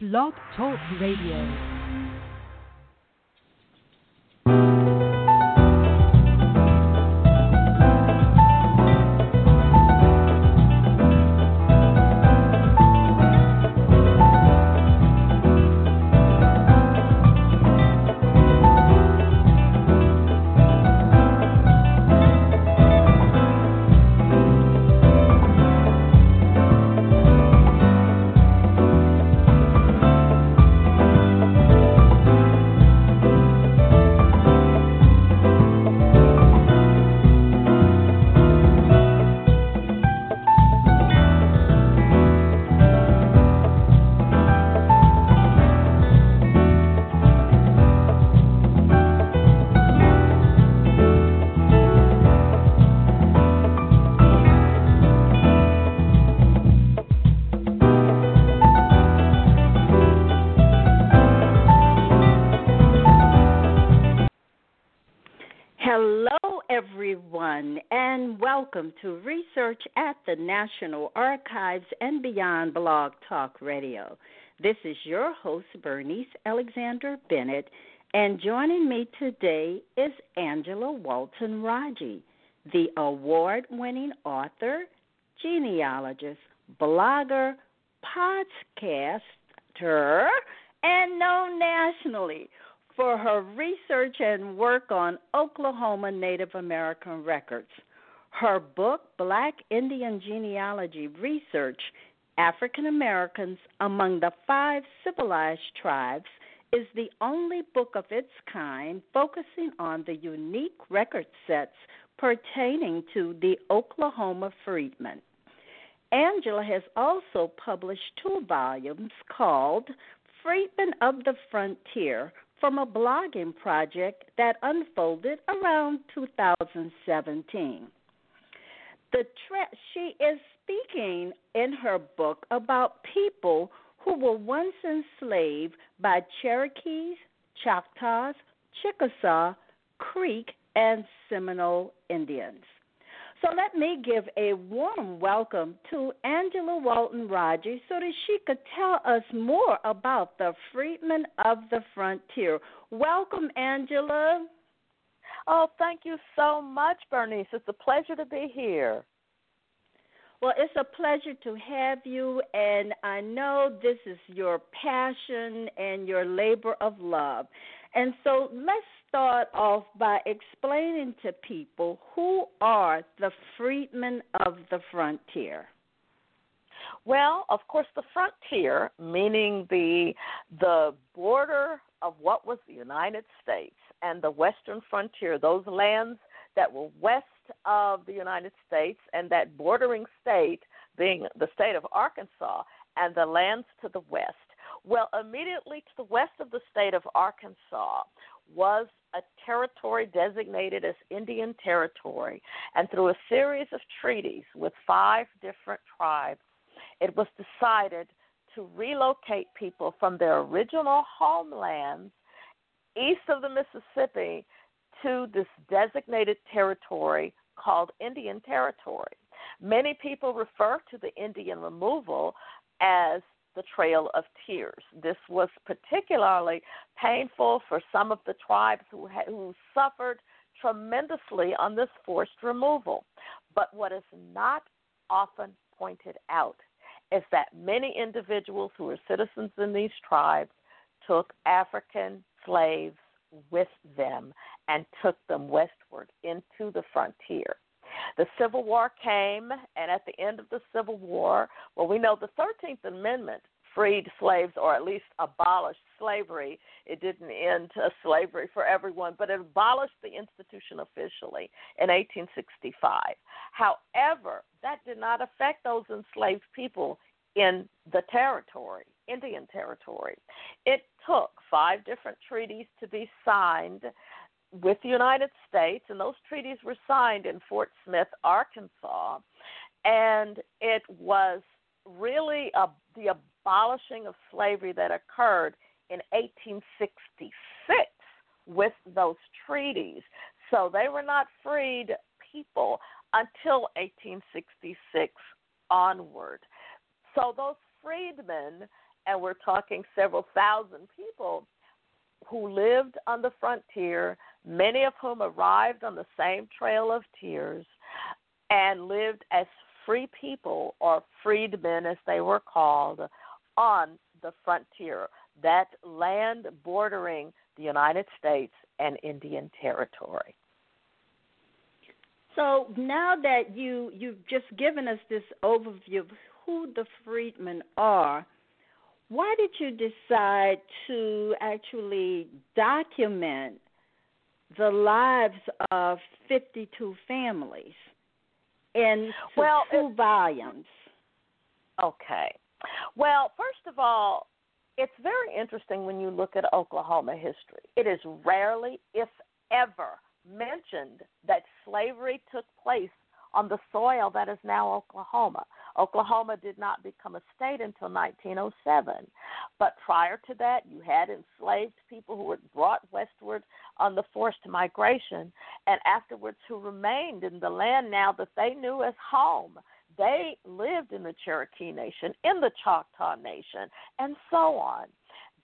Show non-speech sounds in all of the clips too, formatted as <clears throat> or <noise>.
Blog Talk Radio. Welcome to Research at the National Archives and Beyond Blog Talk Radio. This is your host, Bernice Alexander Bennett, and joining me today is Angela Walton Raji, the award winning author, genealogist, blogger, podcaster, and known nationally for her research and work on Oklahoma Native American records. Her book, Black Indian Genealogy Research African Americans Among the Five Civilized Tribes, is the only book of its kind focusing on the unique record sets pertaining to the Oklahoma freedmen. Angela has also published two volumes called Freedmen of the Frontier from a blogging project that unfolded around 2017 the tra- she is speaking in her book about people who were once enslaved by Cherokees, Choctaws, Chickasaw, Creek, and Seminole Indians. So let me give a warm welcome to Angela Walton Raji so that she could tell us more about the freedmen of the frontier. Welcome, Angela. Oh, thank you so much, Bernice. It's a pleasure to be here. Well, it's a pleasure to have you, and I know this is your passion and your labor of love. And so let's start off by explaining to people who are the freedmen of the frontier. Well, of course, the frontier, meaning the the border of what was the United States and the western frontier, those lands that were west of the United States and that bordering state being the state of Arkansas and the lands to the west. Well, immediately to the west of the state of Arkansas was a territory designated as Indian Territory, and through a series of treaties with five different tribes, it was decided to relocate people from their original homelands east of the Mississippi to this designated territory called Indian Territory. Many people refer to the Indian removal as the Trail of Tears. This was particularly painful for some of the tribes who, who suffered tremendously on this forced removal. But what is not often pointed out is that many individuals who were citizens in these tribes took African slaves with them and took them westward into the frontier. The Civil War came, and at the end of the Civil War, well, we know the 13th Amendment freed slaves or at least abolished slavery. It didn't end slavery for everyone, but it abolished the institution officially in 1865. However, that did not affect those enslaved people in the territory, Indian territory. It took five different treaties to be signed with the United States, and those treaties were signed in Fort Smith, Arkansas. And it was really a, the abolishing of slavery that occurred in 1866 with those treaties. So they were not freed people until 1866 onward. So those freedmen, and we're talking several thousand people who lived on the frontier, many of whom arrived on the same Trail of Tears and lived as free people or freedmen as they were called on the frontier, that land bordering the United States and Indian Territory. So now that you you've just given us this overview of who the freedmen are, why did you decide to actually document the lives of 52 families in well, two volumes? Okay. Well, first of all, it's very interesting when you look at Oklahoma history. It is rarely, if ever, mentioned that slavery took place on the soil that is now Oklahoma. Oklahoma did not become a state until 1907. But prior to that, you had enslaved people who were brought westward on the forced migration, and afterwards who remained in the land now that they knew as home. They lived in the Cherokee Nation, in the Choctaw Nation, and so on.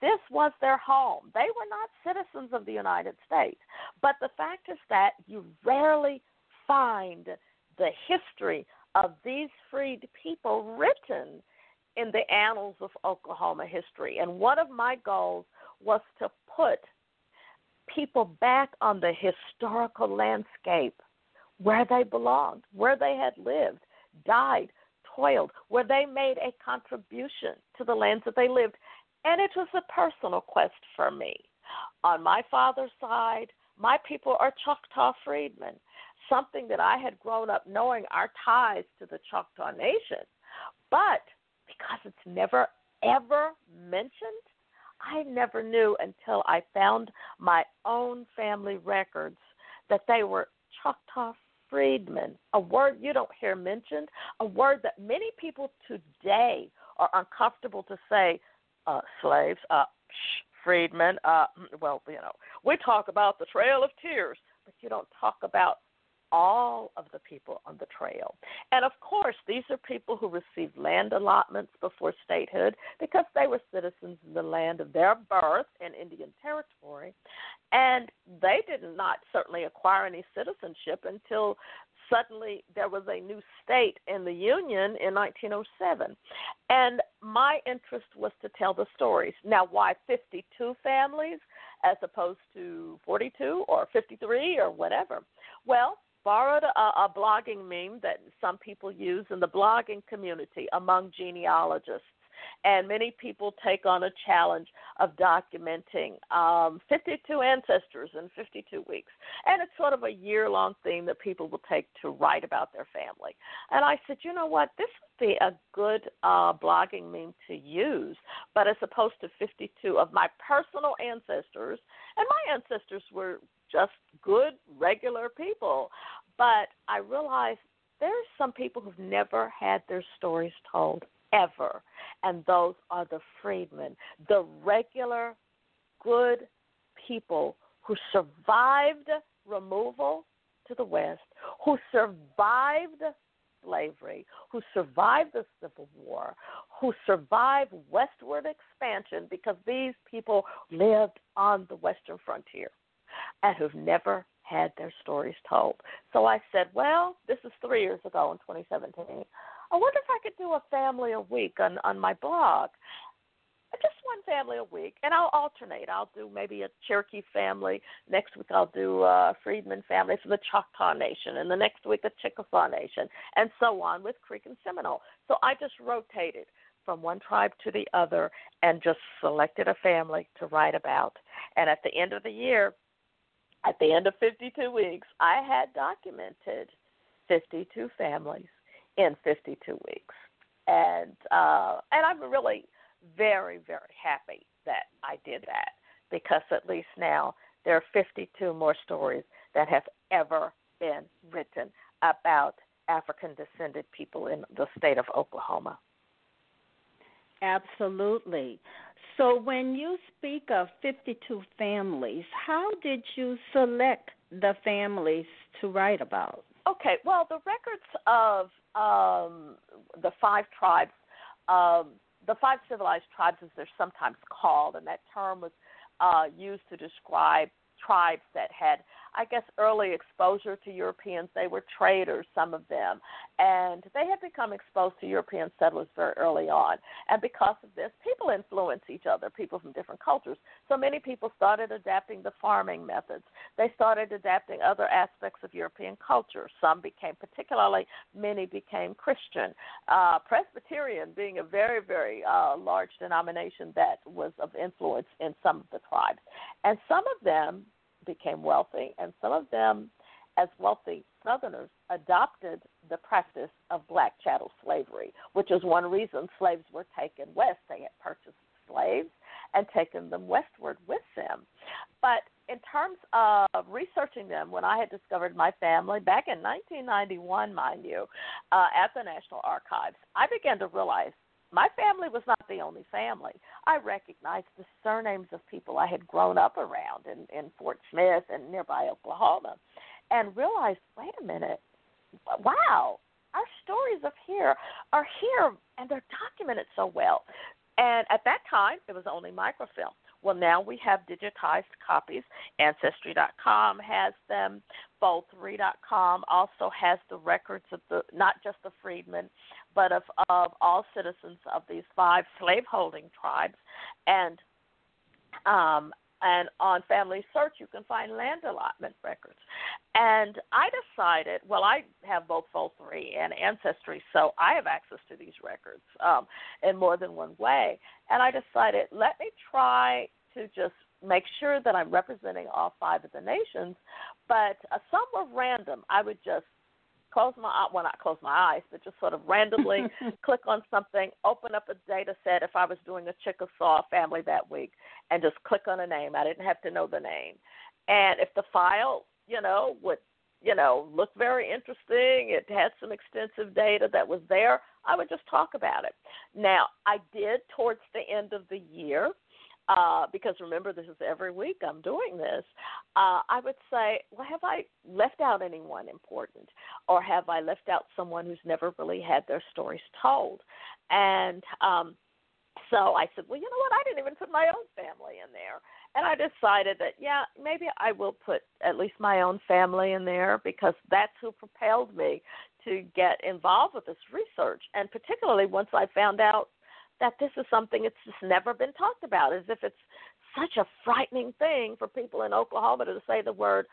This was their home. They were not citizens of the United States. But the fact is that you rarely find the history of these freed people written in the annals of Oklahoma history. And one of my goals was to put people back on the historical landscape where they belonged, where they had lived, died, toiled, where they made a contribution to the lands that they lived. And it was a personal quest for me. On my father's side, my people are Choctaw freedmen, something that I had grown up knowing our ties to the Choctaw Nation. But because it's never, ever mentioned, I never knew until I found my own family records that they were Choctaw freedmen, a word you don't hear mentioned, a word that many people today are uncomfortable to say uh, slaves, uh, freedmen. Uh, well, you know, we talk about the Trail of Tears, but you don't talk about all of the people on the trail. And of course, these are people who received land allotments before statehood because they were citizens in the land of their birth in Indian Territory. And they did not certainly acquire any citizenship until suddenly there was a new state in the Union in 1907. And my interest was to tell the stories. Now, why 52 families as opposed to 42 or 53 or whatever? Well, borrowed a, a blogging meme that some people use in the blogging community among genealogists and many people take on a challenge of documenting um, 52 ancestors in 52 weeks. And it's sort of a year long thing that people will take to write about their family. And I said, you know what? This would be a good uh, blogging meme to use, but as opposed to 52 of my personal ancestors, and my ancestors were just good, regular people. But I realized there's some people who've never had their stories told ever, and those are the freedmen, the regular, good people who survived removal to the West, who survived slavery, who survived the Civil War, who survived westward expansion because these people lived on the Western frontier and who've never had their stories told. So I said, well, this is three years ago in 2017. I wonder if I could do a family a week on on my blog. Just one family a week, and I'll alternate. I'll do maybe a Cherokee family. Next week, I'll do a Freedman family from the Choctaw Nation, and the next week, a Chickasaw Nation, and so on with Creek and Seminole. So I just rotated from one tribe to the other and just selected a family to write about. And at the end of the year, at the end of 52 weeks, I had documented 52 families in 52 weeks. And uh, and I'm really very very happy that I did that because at least now there are 52 more stories that have ever been written about African descended people in the state of Oklahoma. Absolutely. So, when you speak of 52 families, how did you select the families to write about? Okay, well, the records of um, the five tribes um, the five civilized tribes, as they're sometimes called, and that term was uh, used to describe tribes that had, I guess, early exposure to Europeans. They were traders, some of them, and they had become exposed to European settlers very early on. And because of this, people influence each other, people from different cultures. So many people started adapting the farming methods. They started adapting other aspects of European culture. Some became, particularly, many became Christian. Uh, Presbyterian being a very, very uh, large denomination that was of influence in some of the tribes. And some of them became wealthy, and some of them, as wealthy Southerners, adopted the practice of black chattel slavery, which is one reason slaves were taken west. They had purchased slaves and taken them westward with them. But in terms of researching them, when I had discovered my family back in 1991, mind you, uh, at the National Archives, I began to realize my family was not the only family. I recognized the surnames of people I had grown up around in, in Fort Smith and nearby Oklahoma and realized, wait a minute, wow, our stories of here are here and they're documented so well. And at that time, it was only microfilm. Well, now we have digitized copies. Ancestry.com has them. Fold3.com also has the records of the not just the freedmen, but of of all citizens of these five slaveholding tribes, and um, and on Family Search you can find land allotment records. And I decided, well, I have both Fold3 and Ancestry, so I have access to these records um, in more than one way. And I decided, let me try to just make sure that I'm representing all five of the nations. But uh, some were random. I would just close my well not close my eyes, but just sort of randomly <laughs> click on something, open up a data set if I was doing a Chickasaw family that week, and just click on a name. I didn't have to know the name. And if the file, you know, would you know, look very interesting, it had some extensive data that was there, I would just talk about it. Now, I did towards the end of the year uh, because remember, this is every week I'm doing this, uh, I would say, well, have I left out anyone important? Or have I left out someone who's never really had their stories told? And um, so I said, well, you know what? I didn't even put my own family in there. And I decided that, yeah, maybe I will put at least my own family in there because that's who propelled me to get involved with this research. And particularly once I found out that this is something it's just never been talked about, as if it's such a frightening thing for people in Oklahoma to say the word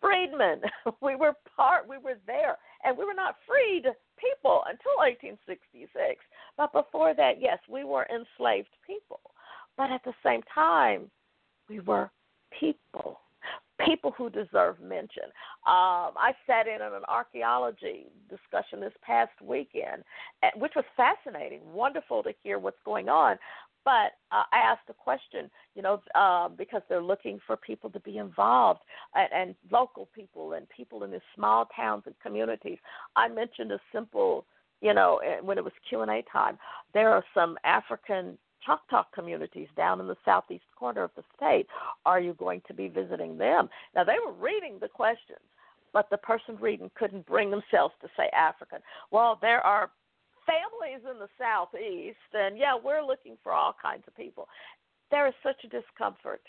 freedmen. <laughs> we were part, we were there, and we were not freed people until 1866. But before that, yes, we were enslaved people. But at the same time, we were people people who deserve mention. Um, I sat in on an archaeology discussion this past weekend, which was fascinating, wonderful to hear what's going on. But uh, I asked a question, you know, um, because they're looking for people to be involved and, and local people and people in these small towns and communities. I mentioned a simple, you know, eh, when it was Q and A time. There are some African Choctaw communities down in the southeast corner of the state. Are you going to be visiting them? Now, they were reading the questions, but the person reading couldn't bring themselves to say African. Well, there are families in the southeast, and yeah, we're looking for all kinds of people. There is such a discomfort.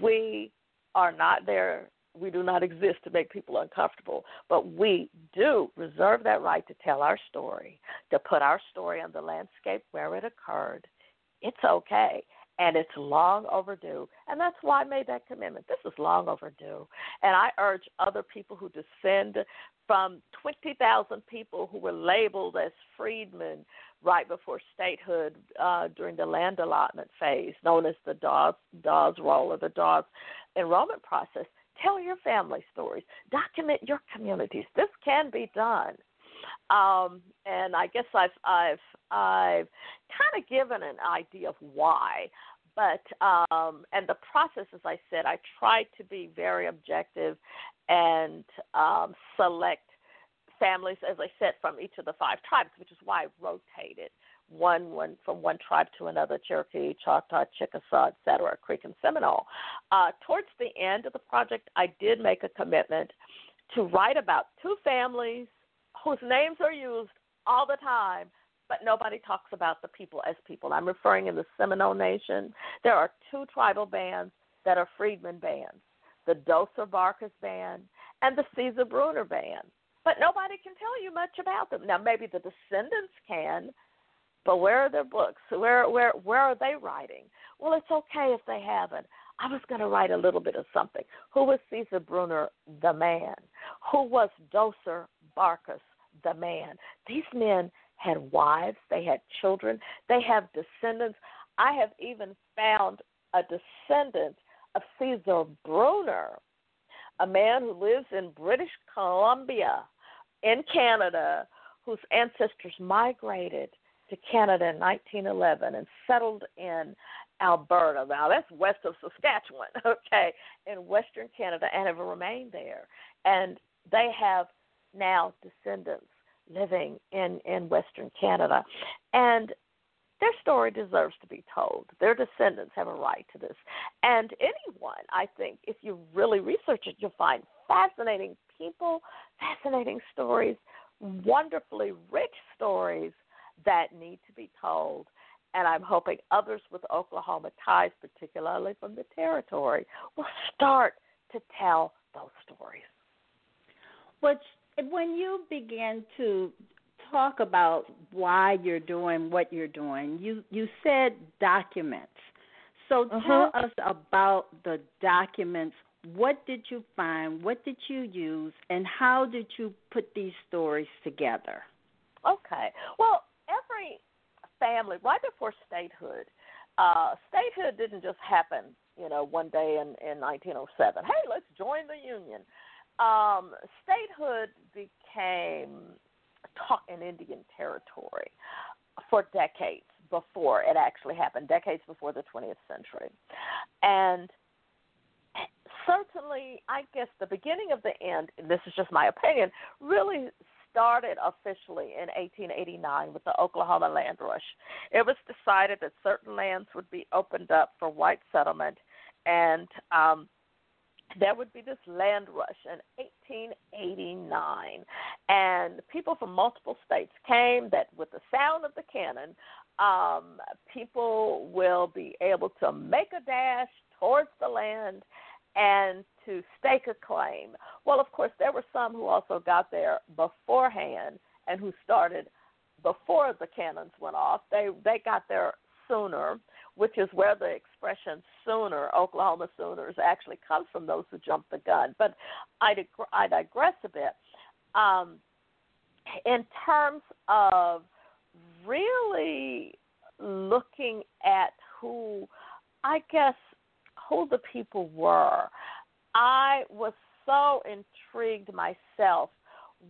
We are not there we do not exist to make people uncomfortable, but we do reserve that right to tell our story, to put our story on the landscape where it occurred. It's okay. And it's long overdue. And that's why I made that commitment. This is long overdue. And I urge other people who descend from 20,000 people who were labeled as freedmen right before statehood uh, during the land allotment phase, known as the Dawes, Dawes roll or the Dawes enrollment process. Tell your family stories. Document your communities. This can be done. Um, and I guess I've I've I've kind of given an idea of why, but um, and the process, as I said, I try to be very objective and um, select families, as I said, from each of the five tribes, which is why I rotated one, one from one tribe to another Cherokee, Choctaw, Chickasaw, etc., Creek, and Seminole. Uh, towards the end of the project, I did make a commitment to write about two families whose names are used all the time but nobody talks about the people as people. I'm referring in the Seminole Nation. There are two tribal bands that are freedmen bands the Dosar Barkus Band and the Caesar Bruner Band. But nobody can tell you much about them. Now, maybe the descendants can, but where are their books? Where where where are they writing? Well, it's okay if they haven't. I was going to write a little bit of something. Who was Caesar Bruner, the man? Who was Dosar Barkus, the man? These men had wives, they had children, they have descendants. I have even found a descendant of Caesar Bruner, a man who lives in British Columbia in Canada, whose ancestors migrated to Canada in 1911 and settled in Alberta. Now that's west of Saskatchewan, <laughs> okay, in Western Canada, and have remained there. And they have now descendants living in in Western Canada, and their story deserves to be told. Their descendants have a right to this, and anyone, I think, if you really research it, you'll find fascinating people, fascinating stories, wonderfully rich stories that need to be told and I'm hoping others with Oklahoma ties, particularly from the territory, will start to tell those stories. Which, when you begin to talk about why you're doing what you're doing, you you said documents. So tell mm-hmm. us about the documents. What did you find? What did you use? And how did you put these stories together? Okay. Well, every family right before statehood. Uh, statehood didn't just happen, you know, one day in, in 1907. Hey, let's join the Union. Um, statehood became taught in Indian Territory for decades before it actually happened, decades before the 20th century. And certainly, I guess the beginning of the end, this is just my opinion, really started officially in 1889 with the Oklahoma Land Rush. It was decided that certain lands would be opened up for white settlement, and um, there would be this land rush in 1889, and people from multiple states came. That with the sound of the cannon, um, people will be able to make a dash towards the land and to stake a claim. Well, of course, there were some who also got there beforehand and who started before the cannons went off. They they got there sooner, which is where the expression "sooner" Oklahoma Sooners actually comes from. Those who jumped the gun. But I dig- I digress a bit. Um, in terms of really looking at who, I guess who the people were. I was so intrigued myself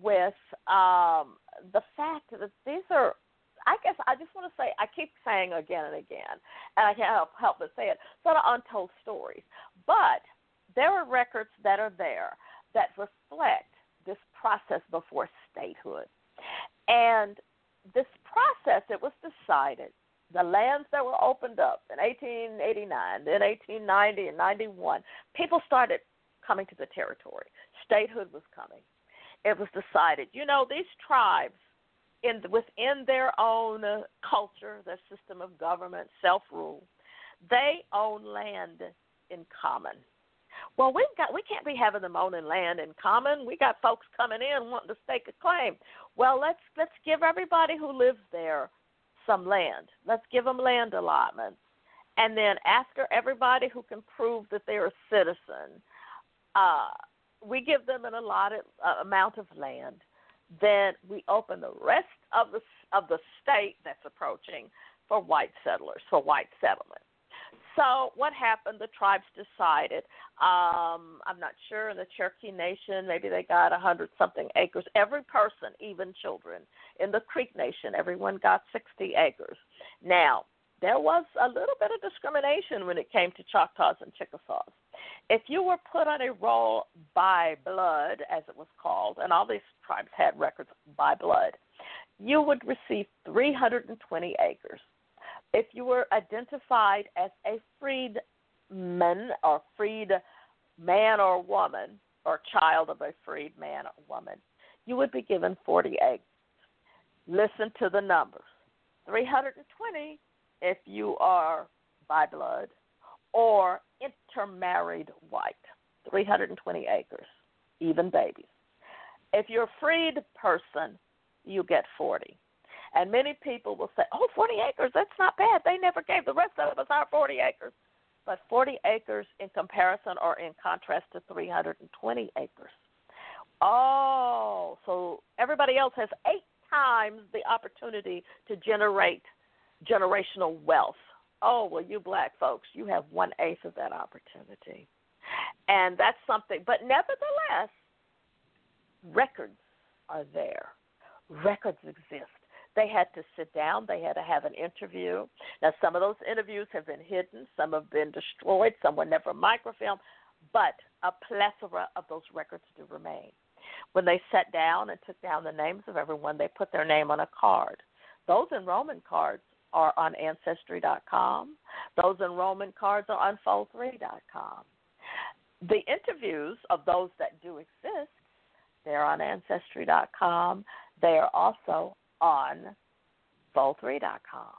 with um, the fact that these are I guess I just want to say I keep saying again and again, and I can't help help but say it. Sort of untold stories, but there are records that are there that reflect this process before statehood, and this process it was decided the lands that were opened up in 1889, then 1890 and 91, people started coming to the territory. Statehood was coming. It was decided, you know, these tribes in within their own culture, their system of government, self-rule, they own land in common. Well, we've got we can't be having them owning land in common. We got folks coming in wanting to stake a claim. Well, let's let's give everybody who lives there some land. Let's give them land allotments. And then after everybody who can prove that they're a citizen, uh, we give them an allotted uh, amount of land. Then we open the rest of the of the state that's approaching for white settlers, for white settlement. So what happened? The tribes decided. Um, I'm not sure in the Cherokee Nation, maybe they got a hundred something acres. Every person, even children, in the Creek Nation, everyone got 60 acres. Now there was a little bit of discrimination when it came to Choctaws and Chickasaws. If you were put on a roll by blood, as it was called, and all these tribes had records by blood, you would receive 320 acres if you were identified as a freedman or freed man or woman or child of a freed man or woman, you would be given 40 acres. Listen to the numbers 320 if you are by blood or intermarried white. 320 acres, even babies. If you're a freed person, you get 40. And many people will say, oh, 40 acres, that's not bad. They never gave the rest of us our 40 acres. But 40 acres in comparison or in contrast to 320 acres. Oh, so everybody else has eight times the opportunity to generate generational wealth. Oh, well, you black folks, you have one eighth of that opportunity. And that's something, but nevertheless, records are there. Records exist. They had to sit down, they had to have an interview. Now, some of those interviews have been hidden, some have been destroyed, some were never microfilmed, but a plethora of those records do remain. When they sat down and took down the names of everyone, they put their name on a card. Those enrollment cards are on Ancestry.com. Those enrollment cards are on Fold3.com. The interviews of those that do exist, they're on Ancestry.com. They are also on Fold3.com.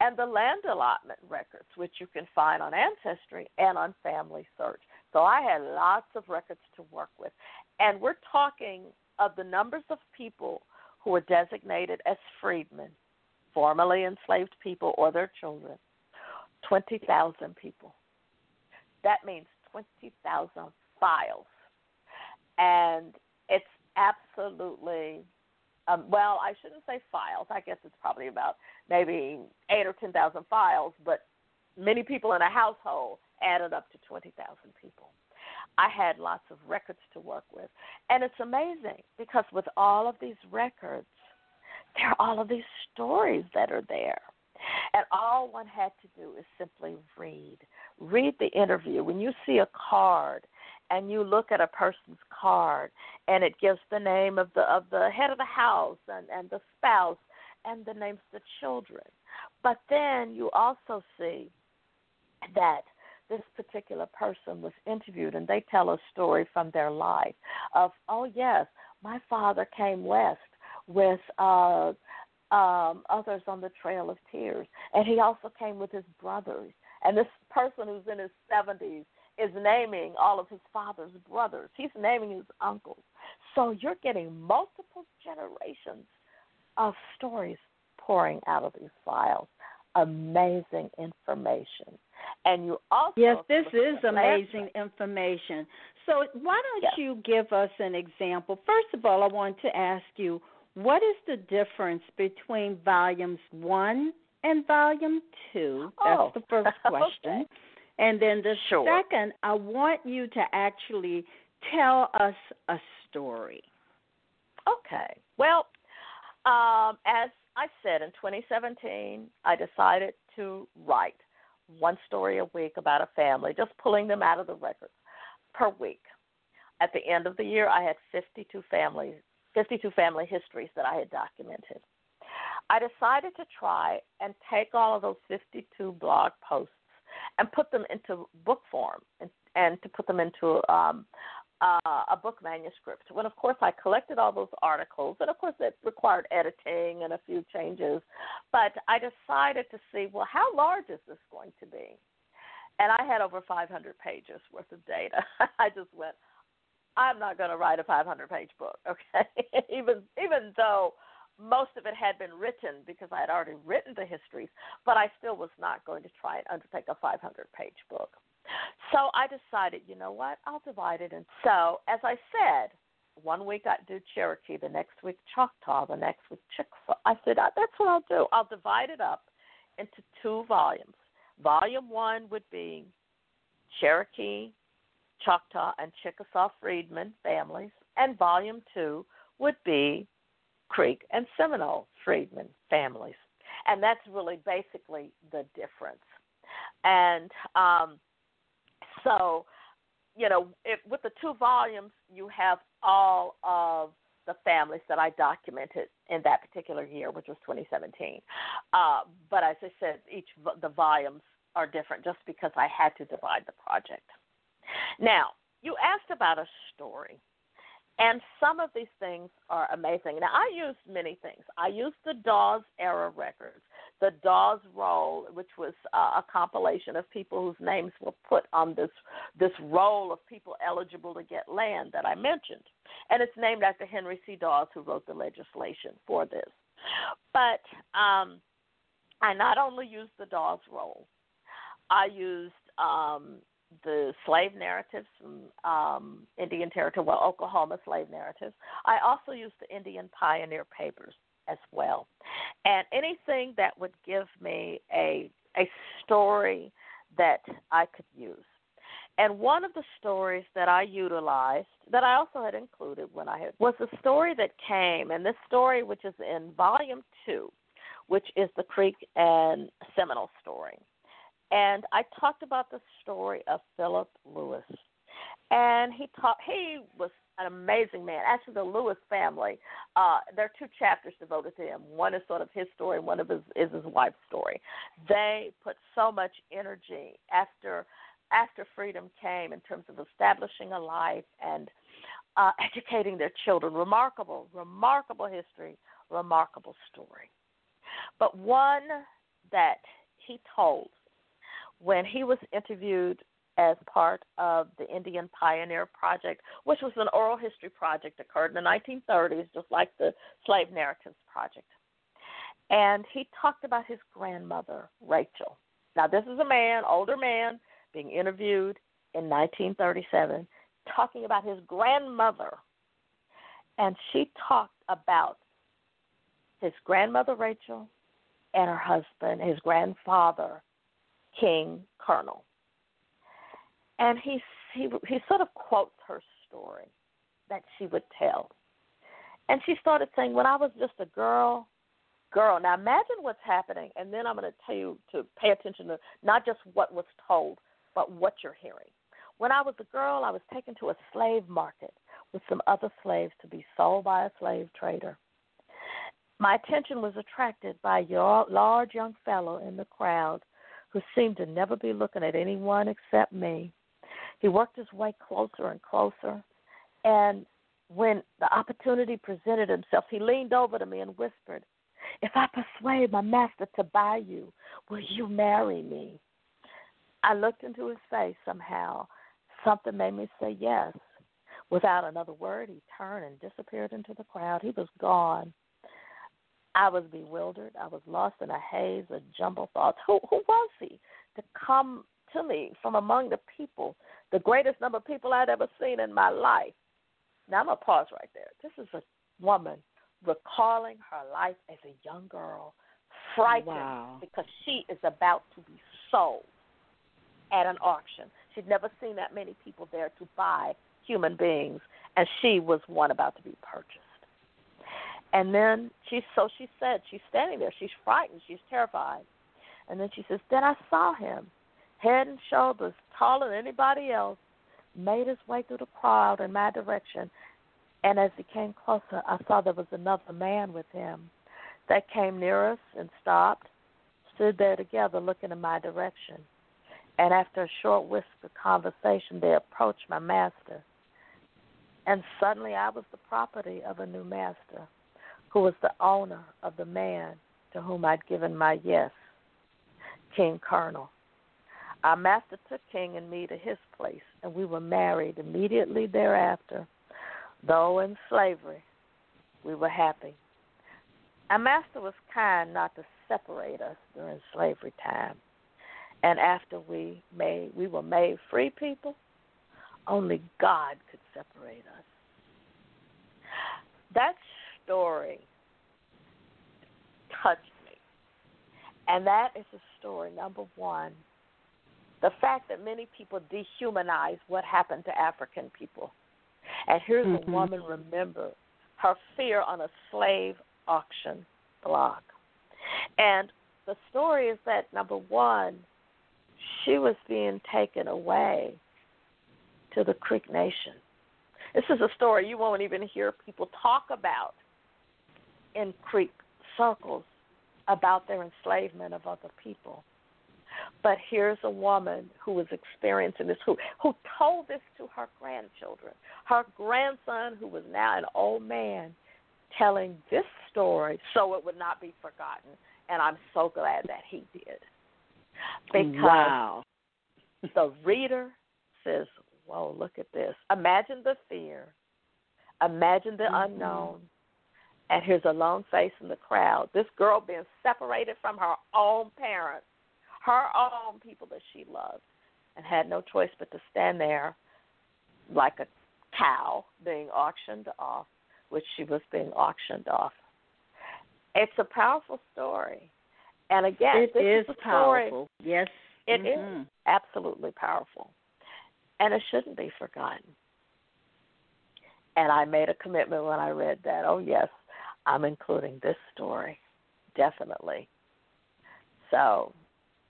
And the land allotment records, which you can find on Ancestry and on Family Search. So I had lots of records to work with. And we're talking of the numbers of people who were designated as freedmen, formerly enslaved people or their children 20,000 people. That means 20,000 files. And it's absolutely, um, well, I shouldn't say files. I guess it's probably about maybe eight or 10,000 files, but many people in a household added up to 20,000 people. I had lots of records to work with. And it's amazing because with all of these records, there are all of these stories that are there. And all one had to do is simply read. Read the interview. When you see a card and you look at a person's card and it gives the name of the of the head of the house and, and the spouse and the names of the children. But then you also see that this particular person was interviewed and they tell a story from their life of oh yes my father came west with uh um others on the trail of tears and he also came with his brothers and this person who's in his 70s is naming all of his father's brothers he's naming his uncles so you're getting multiple generations of stories pouring out of these files amazing information and you also Yes, this is amazing information. So why don't yes. you give us an example? First of all, I want to ask you what is the difference between volumes 1 and volume 2? That's oh, the first <laughs> question. okay. And then the sure. second, I want you to actually tell us a story. Okay. Well, um, as I said in 2017, I decided to write one story a week about a family, just pulling them out of the records per week. At the end of the year, I had 52 families, 52 family histories that I had documented. I decided to try and take all of those 52 blog posts and put them into book form and, and to put them into um, uh, a book manuscript. When, of course, I collected all those articles, and of course, it required editing and a few changes. But I decided to see, well, how large is this going to be? And I had over 500 pages worth of data. <laughs> I just went, I'm not going to write a 500 page book, <laughs> okay? even even though most of it had been written because I had already written the histories, but I still was not going to try and undertake a 500 page book. So I decided, you know what? I'll divide it. And so, as I said, one week I do Cherokee, the next week Choctaw, the next week Chickasaw. I said, uh, that's what I'll do. I'll divide it up into two volumes. Volume one would be Cherokee, Choctaw, and Chickasaw Freedmen families, and volume two would be Creek and Seminole Freedmen families. And that's really basically the difference. And um, so, you know, if, with the two volumes, you have all of the families that I documented in that particular year, which was 2017. Uh, but as I said, each the volumes are different just because I had to divide the project. Now, you asked about a story, And some of these things are amazing. Now, I used many things. I used the Dawes era records, the Dawes roll, which was uh, a compilation of people whose names were put on this this roll of people eligible to get land that I mentioned, and it's named after Henry C. Dawes, who wrote the legislation for this. But um, I not only used the Dawes roll, I used um, the slave narratives from um, Indian Territory, well, Oklahoma slave narratives. I also used the Indian Pioneer Papers as well, and anything that would give me a a story that I could use. And one of the stories that I utilized, that I also had included when I had, was a story that came, and this story, which is in volume two, which is the Creek and Seminole story. And I talked about the story of Philip Lewis. And he taught he was an amazing man. Actually the Lewis family, uh, there are two chapters devoted to him. One is sort of his story, and one of his is his wife's story. They put so much energy after after freedom came in terms of establishing a life and uh, educating their children. Remarkable, remarkable history, remarkable story. But one that he told when he was interviewed as part of the Indian Pioneer Project, which was an oral history project occurred in the 1930s, just like the Slave Narratives Project. And he talked about his grandmother, Rachel. Now, this is a man, older man, being interviewed in 1937, talking about his grandmother. And she talked about his grandmother, Rachel, and her husband, his grandfather, King Colonel. And he, he, he sort of quotes her story that she would tell. And she started saying, When I was just a girl, girl. Now imagine what's happening, and then I'm going to tell you to pay attention to not just what was told, but what you're hearing. When I was a girl, I was taken to a slave market with some other slaves to be sold by a slave trader. My attention was attracted by a large young fellow in the crowd who seemed to never be looking at anyone except me. He worked his way closer and closer, and when the opportunity presented himself, he leaned over to me and whispered, If I persuade my master to buy you, will you marry me? I looked into his face somehow. Something made me say yes. Without another word, he turned and disappeared into the crowd. He was gone. I was bewildered. I was lost in a haze of jumbled thoughts. <laughs> Who who was he to come to me from among the people, the greatest number of people I'd ever seen in my life? Now I'm gonna pause right there. This is a woman recalling her life as a young girl, frightened wow. because she is about to be sold at an auction. She'd never seen that many people there to buy human beings, and she was one about to be purchased. And then she so she said she's standing there, she's frightened, she's terrified. And then she says, Then I saw him, head and shoulders taller than anybody else, made his way through the crowd in my direction. And as he came closer, I saw there was another man with him. They came near us and stopped, stood there together looking in my direction. And after a short whispered conversation, they approached my master. And suddenly I was the property of a new master who was the owner of the man to whom I'd given my yes, King Colonel. Our master took King and me to his place, and we were married immediately thereafter. Though in slavery, we were happy. Our master was kind not to separate us during slavery time. And after we made we were made free people, only God could separate us. That story touched me. And that is a story, number one. The fact that many people dehumanize what happened to African people. And here's mm-hmm. a woman, remember, her fear on a slave auction block. And the story is that, number one, she was being taken away to the Creek Nation. This is a story you won't even hear people talk about in Creek circles about their enslavement of other people. But here's a woman who was experiencing this, who who told this to her grandchildren. Her grandson, who was now an old man, telling this story so it would not be forgotten. And I'm so glad that he did. Because wow. the reader says, Whoa, look at this. Imagine the fear. Imagine the mm-hmm. unknown. And here's a lone face in the crowd. This girl being separated from her own parents, her own people that she loved, and had no choice but to stand there like a cow being auctioned off, which she was being auctioned off. It's a powerful story. And again, it this is, is powerful. Story. Yes, it mm-hmm. is absolutely powerful, and it shouldn't be forgotten. And I made a commitment when I read that. Oh yes, I'm including this story, definitely. So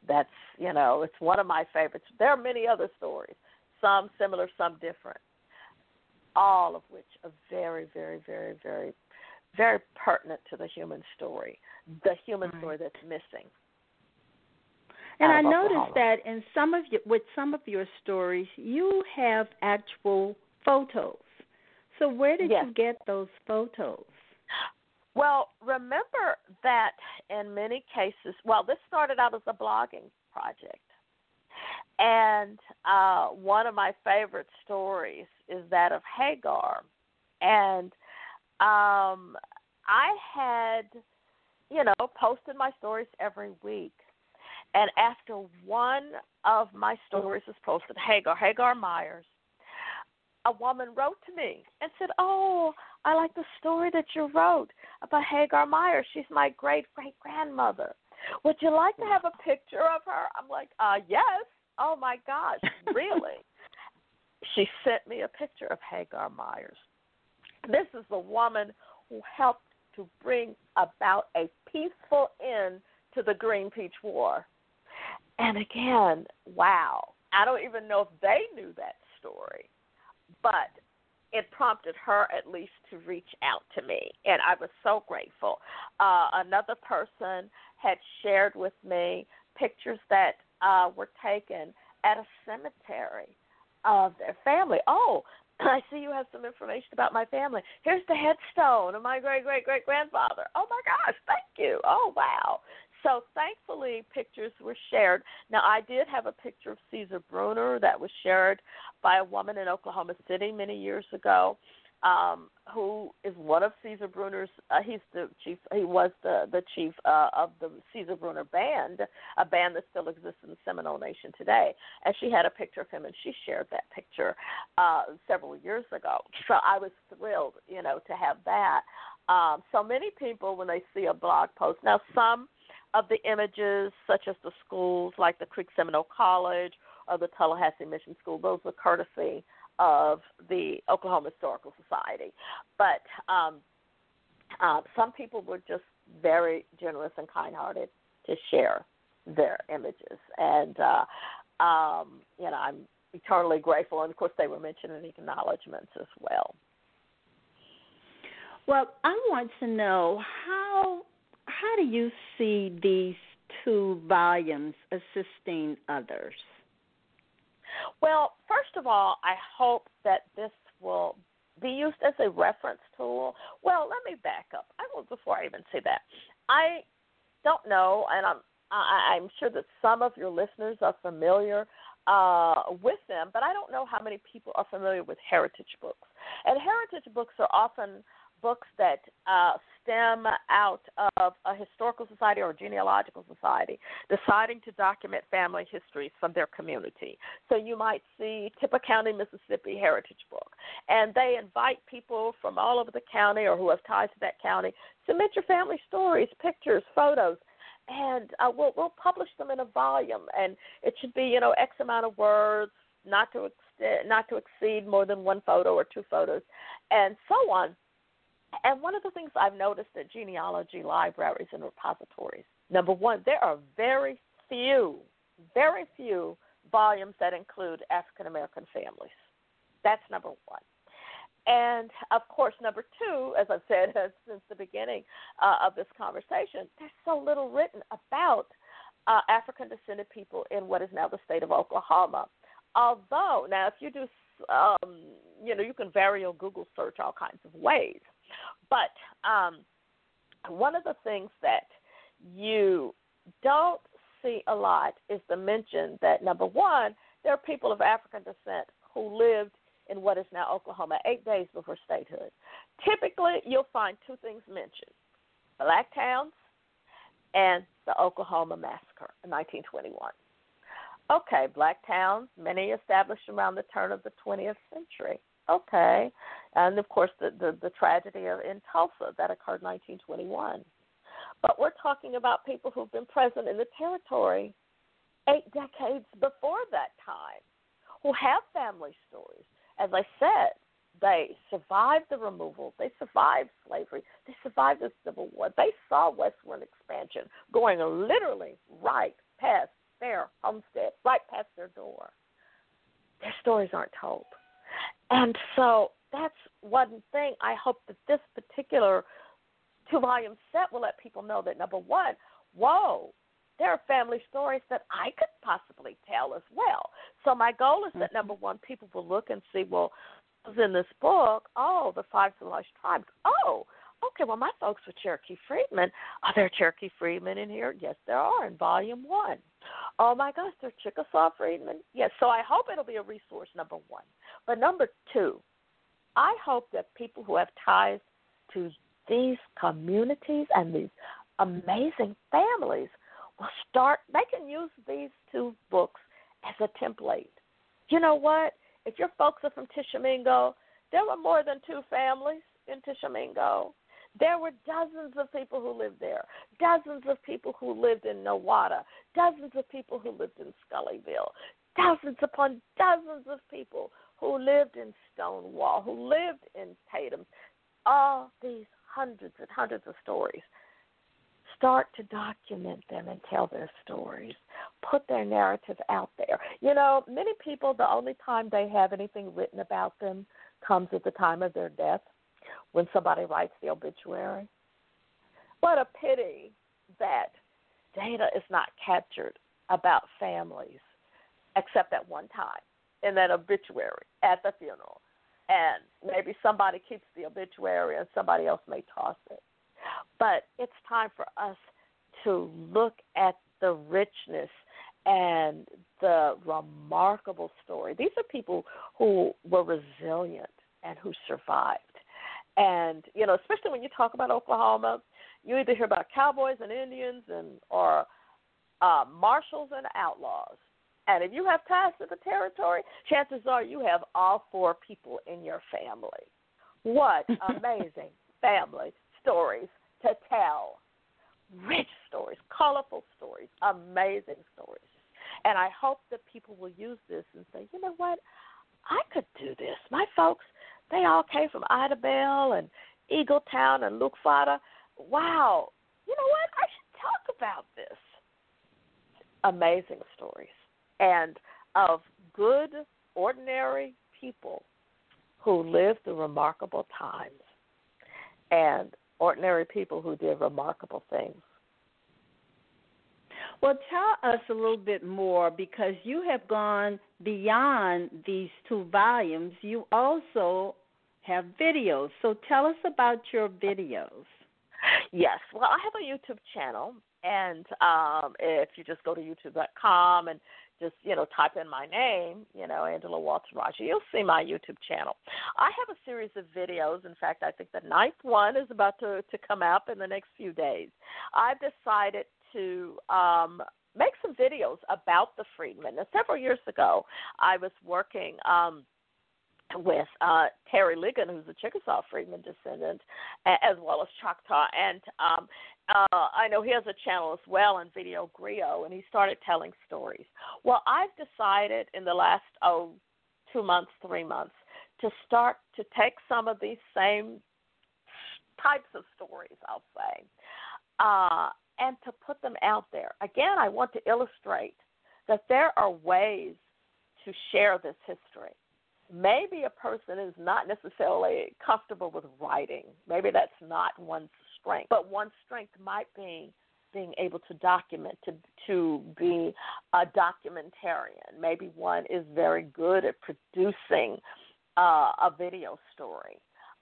that's you know it's one of my favorites. There are many other stories, some similar, some different, all of which are very, very, very, very, very pertinent to the human story, the human right. story that's missing. And I noticed that in some of your, with some of your stories, you have actual photos. So where did yes. you get those photos? Well, remember that in many cases, well, this started out as a blogging project. And uh, one of my favorite stories is that of Hagar. And um, I had, you know, posted my stories every week. And after one of my stories was posted, Hagar, Hagar Myers, a woman wrote to me and said, Oh, I like the story that you wrote about Hagar Myers. She's my great great grandmother. Would you like to have a picture of her? I'm like, uh, yes. Oh my gosh, really? <laughs> she sent me a picture of Hagar Myers. This is the woman who helped to bring about a peaceful end to the Green Peach War. And again, wow. I don't even know if they knew that story but it prompted her at least to reach out to me, and I was so grateful. Uh, another person had shared with me pictures that uh, were taken at a cemetery of their family. Oh, <clears throat> I see you have some information about my family. Here's the headstone of my great great great grandfather. Oh my gosh, thank you. Oh wow. So thankfully, pictures were shared. Now, I did have a picture of Caesar Bruner that was shared by a woman in Oklahoma City many years ago, um, who is one of Caesar Bruner's. Uh, he's the chief. He was the the chief uh, of the Caesar Bruner band, a band that still exists in the Seminole Nation today. And she had a picture of him, and she shared that picture uh, several years ago. So I was thrilled, you know, to have that. Um, so many people, when they see a blog post, now some of the images, such as the schools like the Creek Seminole College or the Tullahassee Mission School, those were courtesy of the Oklahoma Historical Society. But um, uh, some people were just very generous and kind-hearted to share their images, and uh, um, you know I'm eternally grateful. And of course, they were mentioned in acknowledgments as well. Well, I want to know how how do you see these two volumes assisting others? Well, first of all, I hope that this will be used as a reference tool. Well, let me back up. I will before I even say that. I don't know, and I'm I'm sure that some of your listeners are familiar uh, with them, but I don't know how many people are familiar with heritage books. And heritage books are often books that uh, stem out of a historical society or genealogical society deciding to document family histories from their community. So you might see Tippah County, Mississippi Heritage Book, and they invite people from all over the county or who have ties to that county. Submit your family stories, pictures, photos, and uh, we'll we'll publish them in a volume, and it should be you know X amount of words, not to ex- not to exceed more than one photo or two photos, and so on and one of the things I've noticed at genealogy libraries and repositories, number one, there are very few, very few volumes that include African American families. That's number one. And of course, number two, as I've said <laughs> since the beginning uh, of this conversation, there's so little written about uh, African descended people in what is now the state of Oklahoma. Although, now if you do, um, you know, you can vary your Google search all kinds of ways. But um, one of the things that you don't see a lot is the mention that number one, there are people of African descent who lived in what is now Oklahoma eight days before statehood. Typically, you'll find two things mentioned black towns and the Oklahoma Massacre in 1921. Okay, black towns, many established around the turn of the 20th century. Okay, and of course the, the, the tragedy in Tulsa that occurred in 1921. But we're talking about people who've been present in the territory eight decades before that time, who have family stories. As I said, they survived the removal. They survived slavery. They survived the Civil War. They saw westward expansion going literally right past their homestead, right past their door. Their stories aren't told. And so that's one thing I hope that this particular two volume set will let people know that number one, whoa, there are family stories that I could possibly tell as well. So my goal is that mm-hmm. number one, people will look and see, well, in this book, oh, the five civilized tribes. Oh, okay, well, my folks were Cherokee freedmen. Are there Cherokee freedmen in here? Yes, there are in volume one. Oh my gosh, there are Chickasaw freedmen. Yes, so I hope it'll be a resource, number one. But number two, I hope that people who have ties to these communities and these amazing families will start, they can use these two books as a template. You know what? If your folks are from Tishomingo, there were more than two families in Tishomingo. There were dozens of people who lived there, dozens of people who lived in Nowata, dozens of people who lived in Scullyville, dozens upon dozens of people who lived in Stonewall, who lived in Tatum. All these hundreds and hundreds of stories start to document them and tell their stories. Put their narrative out there. You know, many people, the only time they have anything written about them comes at the time of their death when somebody writes the obituary. What a pity that data is not captured about families except at one time in that obituary at the funeral. And maybe somebody keeps the obituary and somebody else may toss it. But it's time for us to look at the richness and the remarkable story. These are people who were resilient and who survived. And you know, especially when you talk about Oklahoma, you either hear about cowboys and Indians and or uh, marshals and outlaws. And if you have ties to the territory, chances are you have all four people in your family. What <laughs> amazing family stories to tell. Rich stories, colorful stories, amazing stories. And I hope that people will use this and say, you know what? I could do this. My folks, they all came from Idabel and Eagletown and Leukewater. Wow. You know what? I should talk about this. Amazing stories. And of good, ordinary people who lived through remarkable times. And ordinary people who did remarkable things. Well, tell us a little bit more because you have gone beyond these two volumes. You also have videos. So tell us about your videos. Yes. Well, I have a YouTube channel, and um, if you just go to youtube.com and just you know type in my name, you know Angela Walton Raji, you'll see my YouTube channel. I have a series of videos. In fact, I think the ninth one is about to to come out in the next few days. I've decided to um, make some videos about the freedmen. Now, several years ago, I was working. Um, with uh, Terry Ligon, who's a Chickasaw Freedman descendant, as well as Choctaw. And um, uh, I know he has a channel as well on Video Griot, and he started telling stories. Well, I've decided in the last oh two months, three months, to start to take some of these same types of stories, I'll say, uh, and to put them out there. Again, I want to illustrate that there are ways to share this history. Maybe a person is not necessarily comfortable with writing. Maybe that's not one's strength. But one's strength might be being able to document, to to be a documentarian. Maybe one is very good at producing uh, a video story.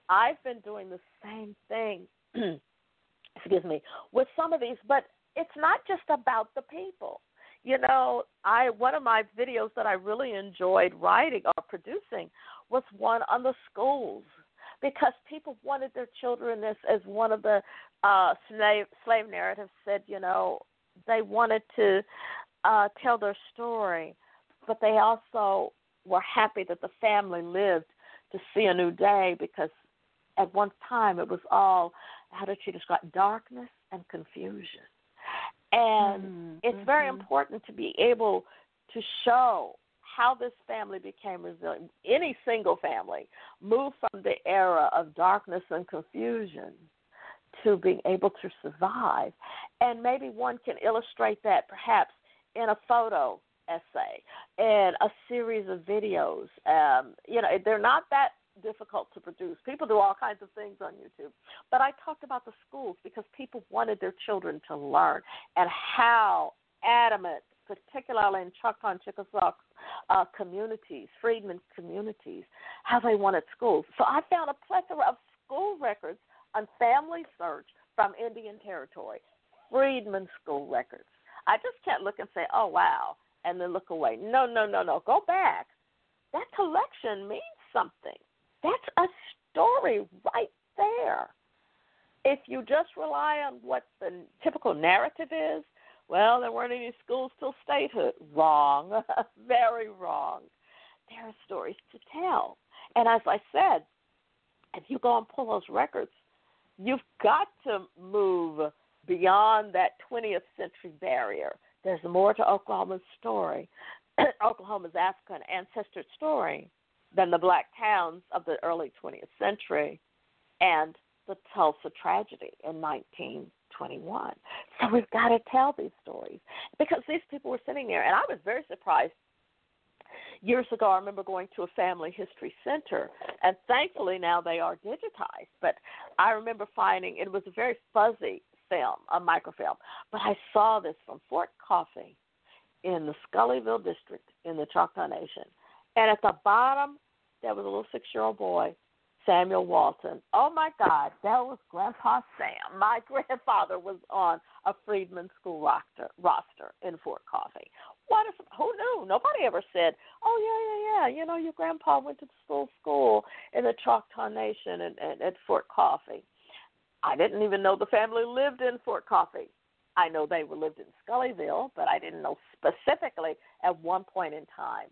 I've been doing the same thing, <clears throat> excuse me, with some of these, but it's not just about the people. You know, I one of my videos that I really enjoyed writing or producing was one on the schools because people wanted their children as as one of the uh slave slave narratives said, you know, they wanted to uh tell their story, but they also were happy that the family lived to see a new day because at one time it was all how did she describe darkness and confusion. And mm-hmm. it's very mm-hmm. important to be able to show how this family became resilient. Any single family moved from the era of darkness and confusion to being able to survive. And maybe one can illustrate that perhaps in a photo essay and a series of videos. Um, you know, they're not that difficult to produce. People do all kinds of things on YouTube. But I talked about the schools because people wanted their children to learn and how adamant, particularly in Choctaw and Chickasaw uh, communities, freedmen communities, how they wanted schools. So I found a plethora of school records on Family Search from Indian Territory, freedmen school records. I just can't look and say, oh, wow, and then look away. No, no, no, no. Go back. That collection means something. That's a story right there. If you just rely on what the typical narrative is, well, there weren't any schools till statehood. Wrong. <laughs> Very wrong. There are stories to tell. And as I said, if you go and pull those records, you've got to move beyond that 20th century barrier. There's more to Oklahoma's story, <clears throat> Oklahoma's African ancestor story, than the black towns of the early 20th century and the Tulsa tragedy in 1921. So we've got to tell these stories because these people were sitting there, and I was very surprised. Years ago, I remember going to a family history center, and thankfully now they are digitized. But I remember finding it was a very fuzzy film, a microfilm. But I saw this from Fort Coffee in the Scullyville district in the Choctaw Nation. And at the bottom there was a little six year old boy, Samuel Walton. Oh my God, that was Grandpa Sam. My <laughs> grandfather was on a Freedman School roster, roster in Fort Coffee. What if, who knew? Nobody ever said, oh, yeah, yeah, yeah, you know, your grandpa went to the school school in the Choctaw Nation and, and at Fort Coffee. I didn't even know the family lived in Fort Coffee. I know they lived in Scullyville, but I didn't know specifically at one point in time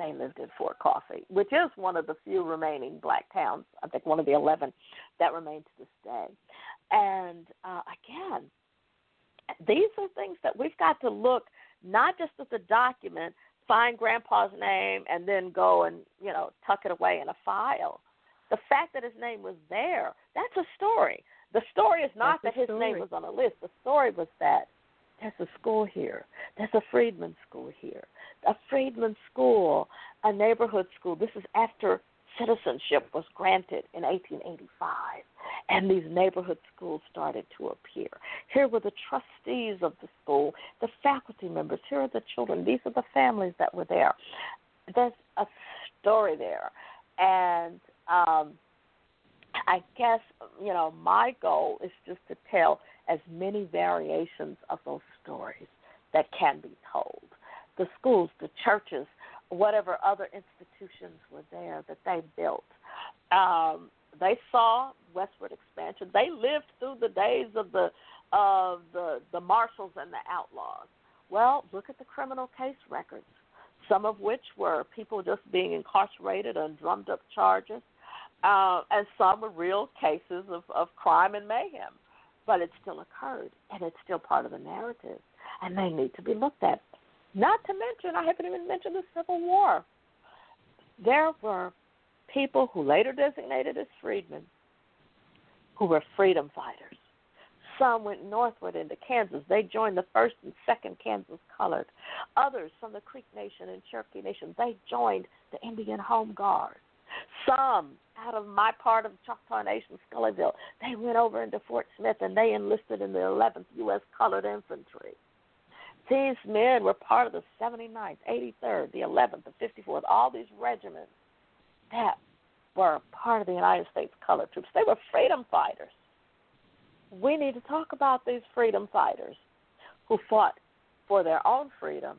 they lived in Fort Coffee, which is one of the few remaining black towns. I think one of the 11 that remain to this day. And uh, again, these are things that we've got to look not just at the document, find grandpa's name, and then go and you know tuck it away in a file. The fact that his name was there, that's a story. The story is not that's that his story. name was on a list. The story was that there's a school here. There's a Freedman school here. A Freedman school, a neighborhood school. This is after citizenship was granted in 1885, and these neighborhood schools started to appear. Here were the trustees of the school, the faculty members. Here are the children. These are the families that were there. There's a story there, and um, I guess you know my goal is just to tell as many variations of those stories that can be told. The schools, the churches, whatever other institutions were there that they built. Um, they saw westward expansion. They lived through the days of the of the the marshals and the outlaws. Well, look at the criminal case records, some of which were people just being incarcerated on drummed up charges, uh, and some were real cases of, of crime and mayhem but it still occurred, and it's still part of the narrative, and they need to be looked at. Not to mention, I haven't even mentioned the Civil War. There were people who later designated as freedmen who were freedom fighters. Some went northward into Kansas. They joined the 1st and 2nd Kansas Colored. Others from the Creek Nation and Cherokee Nation, they joined the Indian Home Guard. Some out of my part of Choctaw Nation, Scullyville, they went over into Fort Smith and they enlisted in the 11th U.S. Colored Infantry. These men were part of the 79th, 83rd, the 11th, the 54th, all these regiments that were part of the United States Colored Troops. They were freedom fighters. We need to talk about these freedom fighters who fought for their own freedom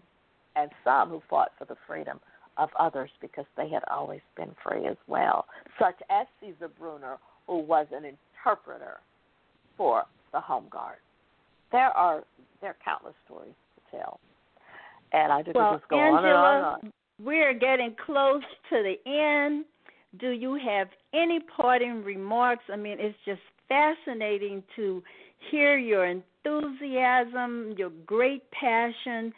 and some who fought for the freedom of others because they had always been free as well, such as Caesar Bruner, who was an interpreter for the Home Guard. There are there are countless stories to tell, and I just, well, just go Angela, on and on. And on. We're getting close to the end. Do you have any parting remarks? I mean, it's just fascinating to hear your enthusiasm, your great passion,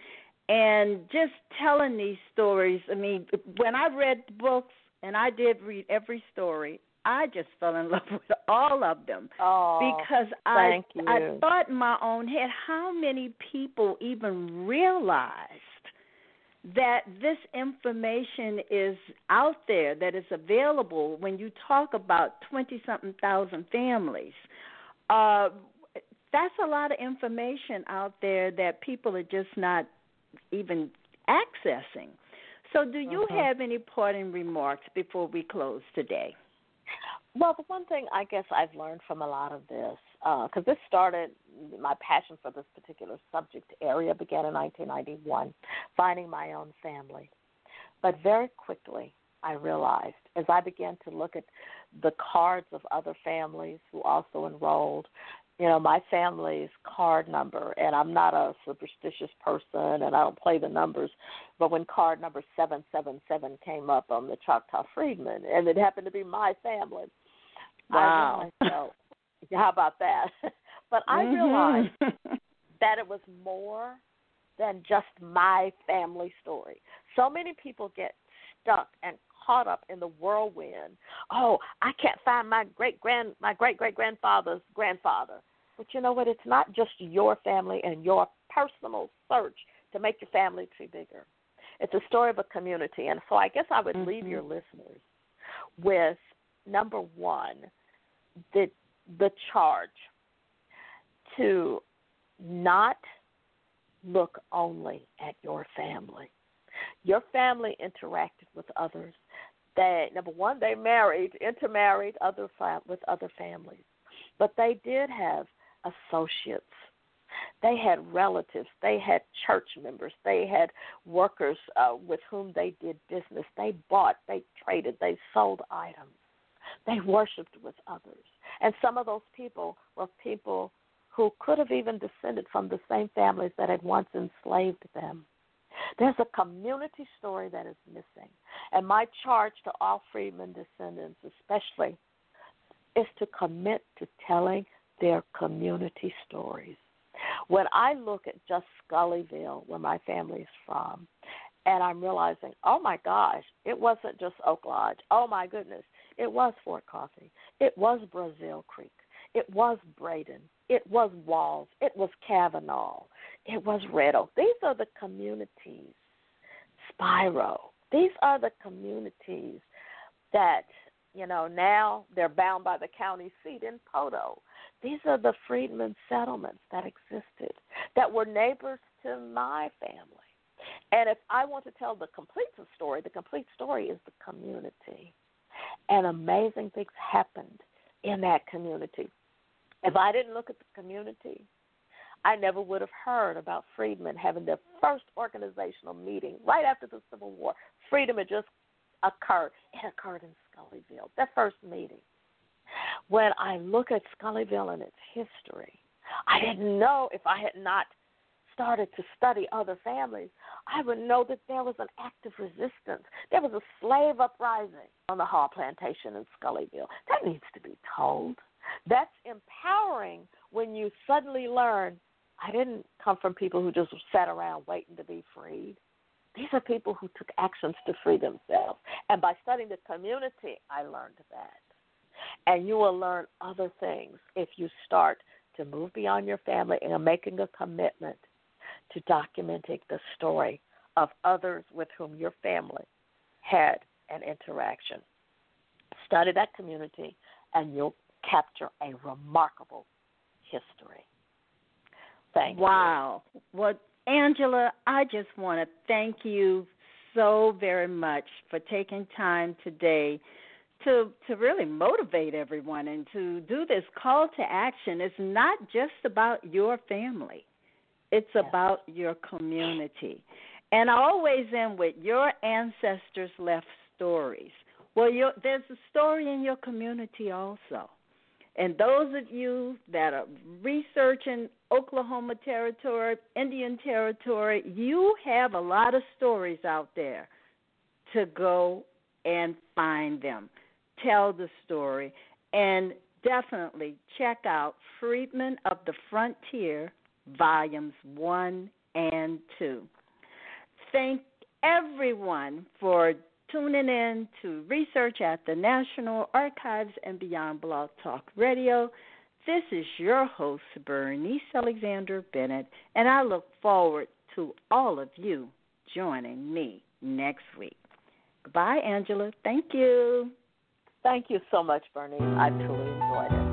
and just telling these stories. I mean, when I read the books, and I did read every story, I just fell in <laughs> love with all of them oh, because I I thought in my own head how many people even realized that this information is out there that is available when you talk about 20 something thousand families uh that's a lot of information out there that people are just not even accessing. So, do you mm-hmm. have any parting remarks before we close today? Well, the one thing I guess I've learned from a lot of this, because uh, this started, my passion for this particular subject area began in 1991, finding my own family. But very quickly, I realized as I began to look at the cards of other families who also enrolled you know my family's card number and i'm not a superstitious person and i don't play the numbers but when card number 777 came up on the choctaw freedmen and it happened to be my family. Wow. I realized, <laughs> how about that? <laughs> But i mm-hmm. realized <laughs> that it was more than just my family story. So many people get stuck and caught up in the whirlwind. Oh, I can't find my great grand my great great grandfather's grandfather. But you know what? It's not just your family and your personal search to make your family tree bigger. It's a story of a community. And so I guess I would mm-hmm. leave your listeners with number one, the the charge to not look only at your family. Your family interacted with others. They number one, they married, intermarried other with other families, but they did have associates. They had relatives. They had church members. They had workers uh, with whom they did business. They bought, they traded, they sold items. They worshiped with others. And some of those people were people who could have even descended from the same families that had once enslaved them. There's a community story that is missing. And my charge to all freedmen descendants, especially, is to commit to telling their community stories. When I look at just Scullyville, where my family is from, and I'm realizing, oh my gosh, it wasn't just Oak Lodge. Oh my goodness, it was Fort Coffee. It was Brazil Creek. It was Braden. It was Walls. It was Kavanaugh. It was Oak. These are the communities. Spiro. These are the communities that, you know, now they're bound by the county seat in Poteau. These are the freedmen settlements that existed, that were neighbors to my family. And if I want to tell the complete story, the complete story is the community. And amazing things happened in that community. If I didn't look at the community, I never would have heard about freedmen having their first organizational meeting right after the Civil War. Freedom had just occurred. It occurred in Scullyville, their first meeting when I look at Scullyville and its history, I didn't know if I had not started to study other families, I would know that there was an active resistance. There was a slave uprising on the Hall Plantation in Scullyville. That needs to be told. That's empowering when you suddenly learn I didn't come from people who just sat around waiting to be freed. These are people who took actions to free themselves. And by studying the community, I learned that. And you will learn other things if you start to move beyond your family and making a commitment to documenting the story of others with whom your family had an interaction. Study that community, and you'll capture a remarkable history. Thank wow. you. Wow. Well, Angela, I just want to thank you so very much for taking time today to to really motivate everyone and to do this call to action. It's not just about your family. It's about your community. And I always end with your ancestors left stories. Well, there's a story in your community also. And those of you that are researching Oklahoma territory, Indian territory, you have a lot of stories out there to go and find them. Tell the story. And definitely check out Freedmen of the Frontier, Volumes 1 and 2. Thank everyone for tuning in to research at the National Archives and Beyond Blog Talk Radio. This is your host, Bernice Alexander Bennett, and I look forward to all of you joining me next week. Goodbye, Angela. Thank you. Thank you so much, Bernice. I truly enjoyed it.